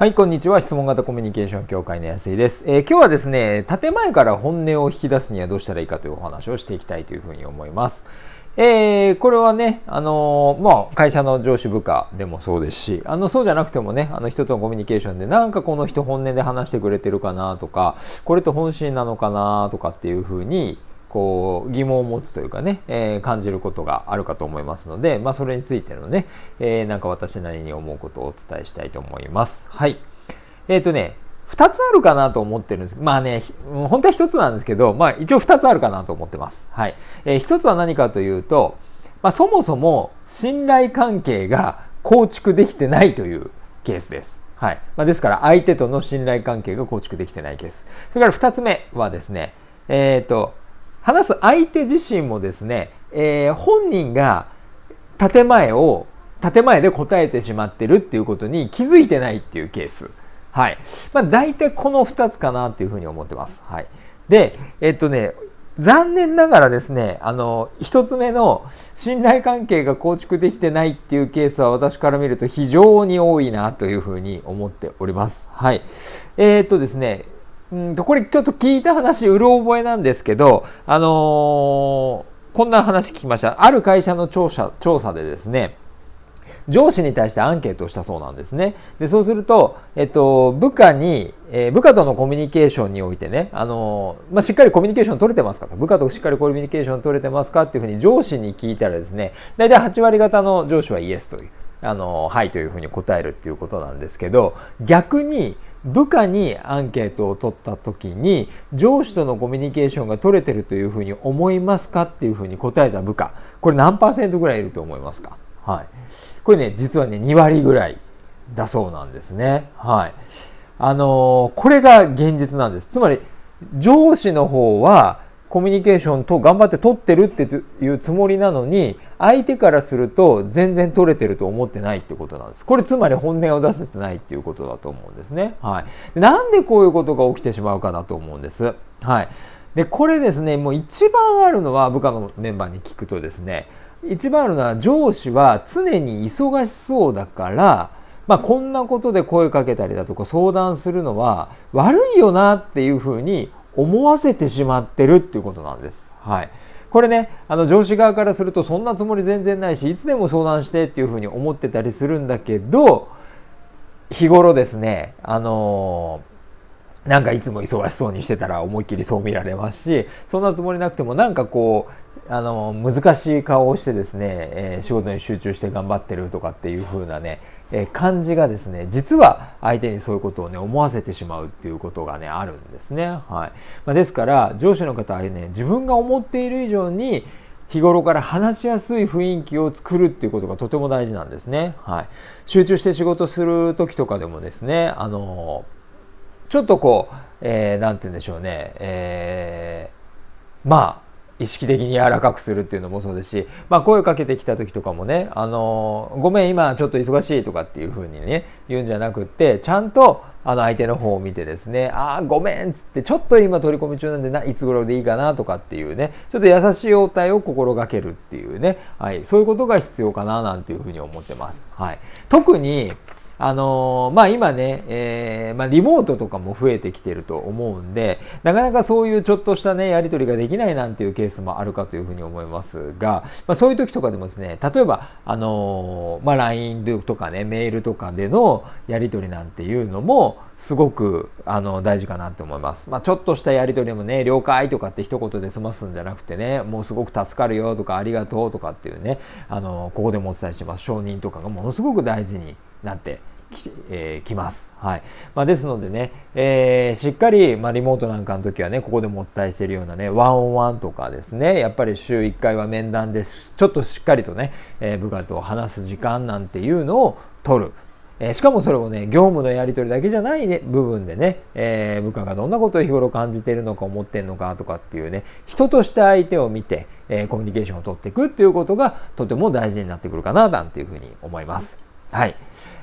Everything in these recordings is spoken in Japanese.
はい、こんにちは。質問型コミュニケーション協会の安井です。えー、今日はですね、建前から本音を引き出すにはどうしたらいいかというお話をしていきたいというふうに思います。えー、これはね、あのー、まあ、会社の上司部下でもそうですし、あの、そうじゃなくてもね、あの、人とのコミュニケーションで、なんかこの人本音で話してくれてるかなとか、これって本心なのかなとかっていうふうに、こう疑問を持つというかね、えー、感じることがあるかと思いますので、まあ、それについてのね、えー、なんか私なりに思うことをお伝えしたいと思います。はい。えっ、ー、とね、2つあるかなと思ってるんです。まあね、本当は1つなんですけど、まあ一応2つあるかなと思ってます。はい。えー、1つは何かというと、まあそもそも信頼関係が構築できてないというケースです。はい。まあ、ですから相手との信頼関係が構築できてないケース。それから2つ目はですね、えっ、ー、と、話す相手自身もですね、えー、本人が建前を建前で答えてしまってるっていうことに気づいてないっていうケース。はい。まあ大体この2つかなっていうふうに思ってます。はい。で、えっとね、残念ながらですね、あの、一つ目の信頼関係が構築できてないっていうケースは私から見ると非常に多いなというふうに思っております。はい。えー、っとですね、うんこれちょっと聞いた話、うろ覚えなんですけど、あのー、こんな話聞きました。ある会社の調査調査でですね、上司に対してアンケートをしたそうなんですね。で、そうすると、えっと、部下に、えー、部下とのコミュニケーションにおいてね、あのー、まあ、しっかりコミュニケーション取れてますかと、部下としっかりコミュニケーション取れてますかっていうふうに上司に聞いたらですね、大体8割方の上司はイエスという、あのー、はいというふうに答えるっていうことなんですけど、逆に、部下にアンケートを取った時に上司とのコミュニケーションが取れてるというふうに思いますかっていうふうに答えた部下。これ何パーセントぐらいいると思いますか？はい。これね実はね2割ぐらいだそうなんですね。はい。あのー、これが現実なんです。つまり上司の方はコミュニケーションと頑張って取ってるっていうつもりなのに相手からすると全然取れてると思ってないってことなんです。これつまり本音を出せてないっていうことだと思うんですね。はい。なんでこういうことが起きてしまうかだと思うんです。はい。で、これですね、もう一番あるのは部下のメンバーに聞くとですね、一番あるのは上司は常に忙しそうだから、まあ、こんなことで声かけたりだとか相談するのは悪いよなっていうふうに思わせてしまってるっていうことなんです。はい。これね、あの上司側からするとそんなつもり全然ないし、いつでも相談してっていうふうに思ってたりするんだけど、日頃ですね、あのー、なんかいつも忙しそうにしてたら思いっきりそう見られますし、そんなつもりなくてもなんかこう、あの難しい顔をしてですね、えー、仕事に集中して頑張ってるとかっていう風なね、えー、感じがですね実は相手にそういうことをね思わせてしまうっていうことがねあるんですね。はいまあ、ですから上司の方はね自分が思っている以上に日頃から話しやすい雰囲気を作るっていうことがとても大事なんですね。はい、集中して仕事する時とかでもですねあのちょっとこう、えー、て言うんでしょうね、えー、まあ意識的に柔らかくするっていうのもそうですし、まあ、声をかけてきた時とかもね、あのごめん今ちょっと忙しいとかっていうふうにね言うんじゃなくってちゃんとあの相手の方を見てですね、ああ、ごめんっつって、ちょっと今取り込み中なんでな、いつ頃でいいかなとかっていうね、ちょっと優しい応対を心がけるっていうね、はい、そういうことが必要かななんていうふうに思ってます。はい。特に、あのー、まあ今ね、えー、まあリモートとかも増えてきてると思うんで、なかなかそういうちょっとしたね、やり取りができないなんていうケースもあるかというふうに思いますが、まあそういう時とかでもですね、例えば、あのー、まあ LINE とかね、メールとかでのやり取りなんていうのも、すごくあの大事かなって思います。まあ、ちょっとしたやり取りもね、了解とかって一言で済ますんじゃなくてね、もうすごく助かるよとかありがとうとかっていうね、あのここでもお伝えしてます。承認とかがものすごく大事になってき,、えー、きます。はいまあ、ですのでね、えー、しっかり、まあ、リモートなんかの時はねここでもお伝えしているようなねワンオンワンとかですねやっぱり週1回は面談でちょっとしっかりとね、えー、部下と話す時間なんていうのを取る。えー、しかもそれもね、業務のやり取りだけじゃない、ね、部分でね、え、部下がどんなことを日頃感じているのか思っているのかとかっていうね、人として相手を見て、え、コミュニケーションを取っていくっていうことがとても大事になってくるかな、なんていうふうに思います。はい。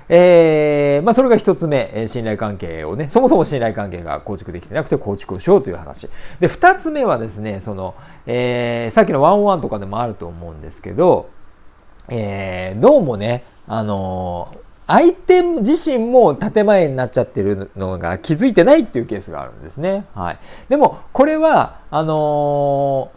えー、まあ、それが一つ目、信頼関係をね、そもそも信頼関係が構築できてなくて構築をしようという話。で、二つ目はですね、その、えー、さっきのワンオンワンとかでもあると思うんですけど、えー、どうもね、あの相手自身も建前になっちゃってるのが気づいてないっていうケースがあるんですね。はい。でも、これは、あの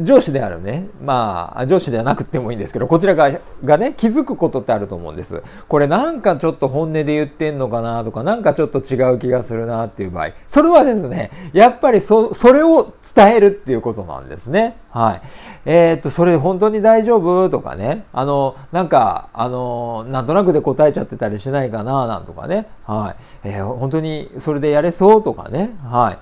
上司であるね、まあ、上司ではなくてもいいんですけど、こちらががね、気づくことってあると思うんです。これなんかちょっと本音で言ってんのかなとか、なんかちょっと違う気がするなっていう場合、それはですね、やっぱりそ、それを伝えるっていうことなんですね。はい。えー、っと、それ本当に大丈夫とかね、あの、なんか、あの、なんとなくで答えちゃってたりしないかななんとかね、はい。えー、本当にそれでやれそうとかね、はい。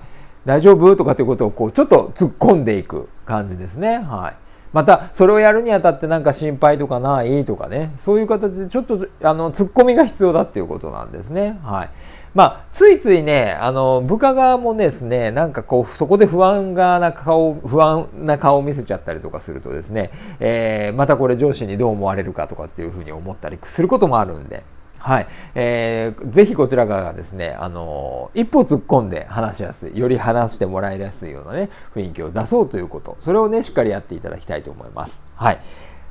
大丈夫とかっていうことをこうちょっと突っ込んでいく感じですね。はい。またそれをやるにあたってなんか心配とかないとかねそういう形でちょっとあの突っ込みが必要だっていうことなんですね。はい。まあ、ついついね、あの、部下側もですね、なんかこう、そこで不安がな顔、不安な顔を見せちゃったりとかするとですね、えー、またこれ上司にどう思われるかとかっていうふうに思ったりすることもあるんで、はい、えー、ぜひこちら側がですね、あのー、一歩突っ込んで話しやすい、より話してもらいやすいようなね、雰囲気を出そうということ、それをね、しっかりやっていただきたいと思います。はい。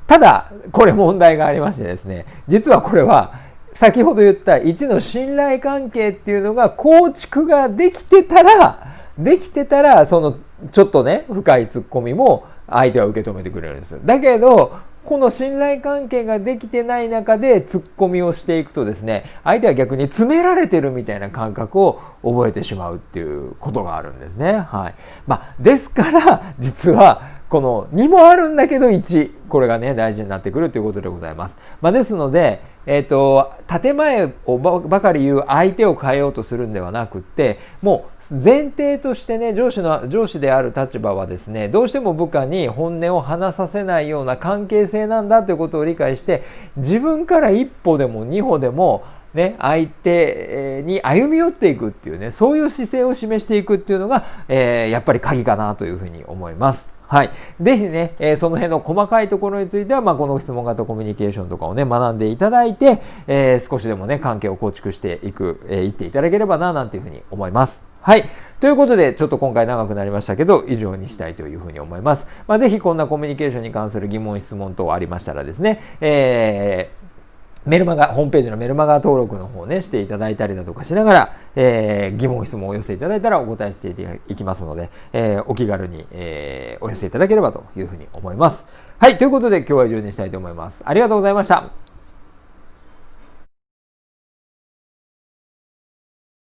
ただ、これ問題がありましてですね、実はこれは、先ほど言った1の信頼関係っていうのが構築ができてたら、できてたら、その、ちょっとね、深い突っ込みも相手は受け止めてくれるんです。だけど、この信頼関係ができてない中でツッコミをしていくとですね相手は逆に詰められてるみたいな感覚を覚えてしまうっていうことがあるんですね。はいまあ、ですから実はこの2もあるんだけど1これがね大事になってくるということでございます。まあ、ですのでえっ、ー、と、建前をばかり言う相手を変えようとするんではなくって、もう前提としてね、上司の、上司である立場はですね、どうしても部下に本音を話させないような関係性なんだということを理解して、自分から一歩でも二歩でも、ね、相手に歩み寄っていくっていうね、そういう姿勢を示していくっていうのが、えー、やっぱり鍵かなというふうに思います。はい。ぜひね、えー、その辺の細かいところについては、まあ、この質問型コミュニケーションとかをね、学んでいただいて、えー、少しでもね、関係を構築していく、えー、いっていただければな、なんていうふうに思います。はい。ということで、ちょっと今回長くなりましたけど、以上にしたいというふうに思います。まあ、ぜひこんなコミュニケーションに関する疑問、質問等ありましたらですね、えー、メルマガ、ホームページのメルマガ登録の方ね、していただいたりだとかしながら、えー、疑問、質問をお寄せいただいたらお答えしていきますので、えー、お気軽に、えー、お寄せいただければというふうに思います。はい、ということで今日は以上にしたいと思います。ありがとうございました。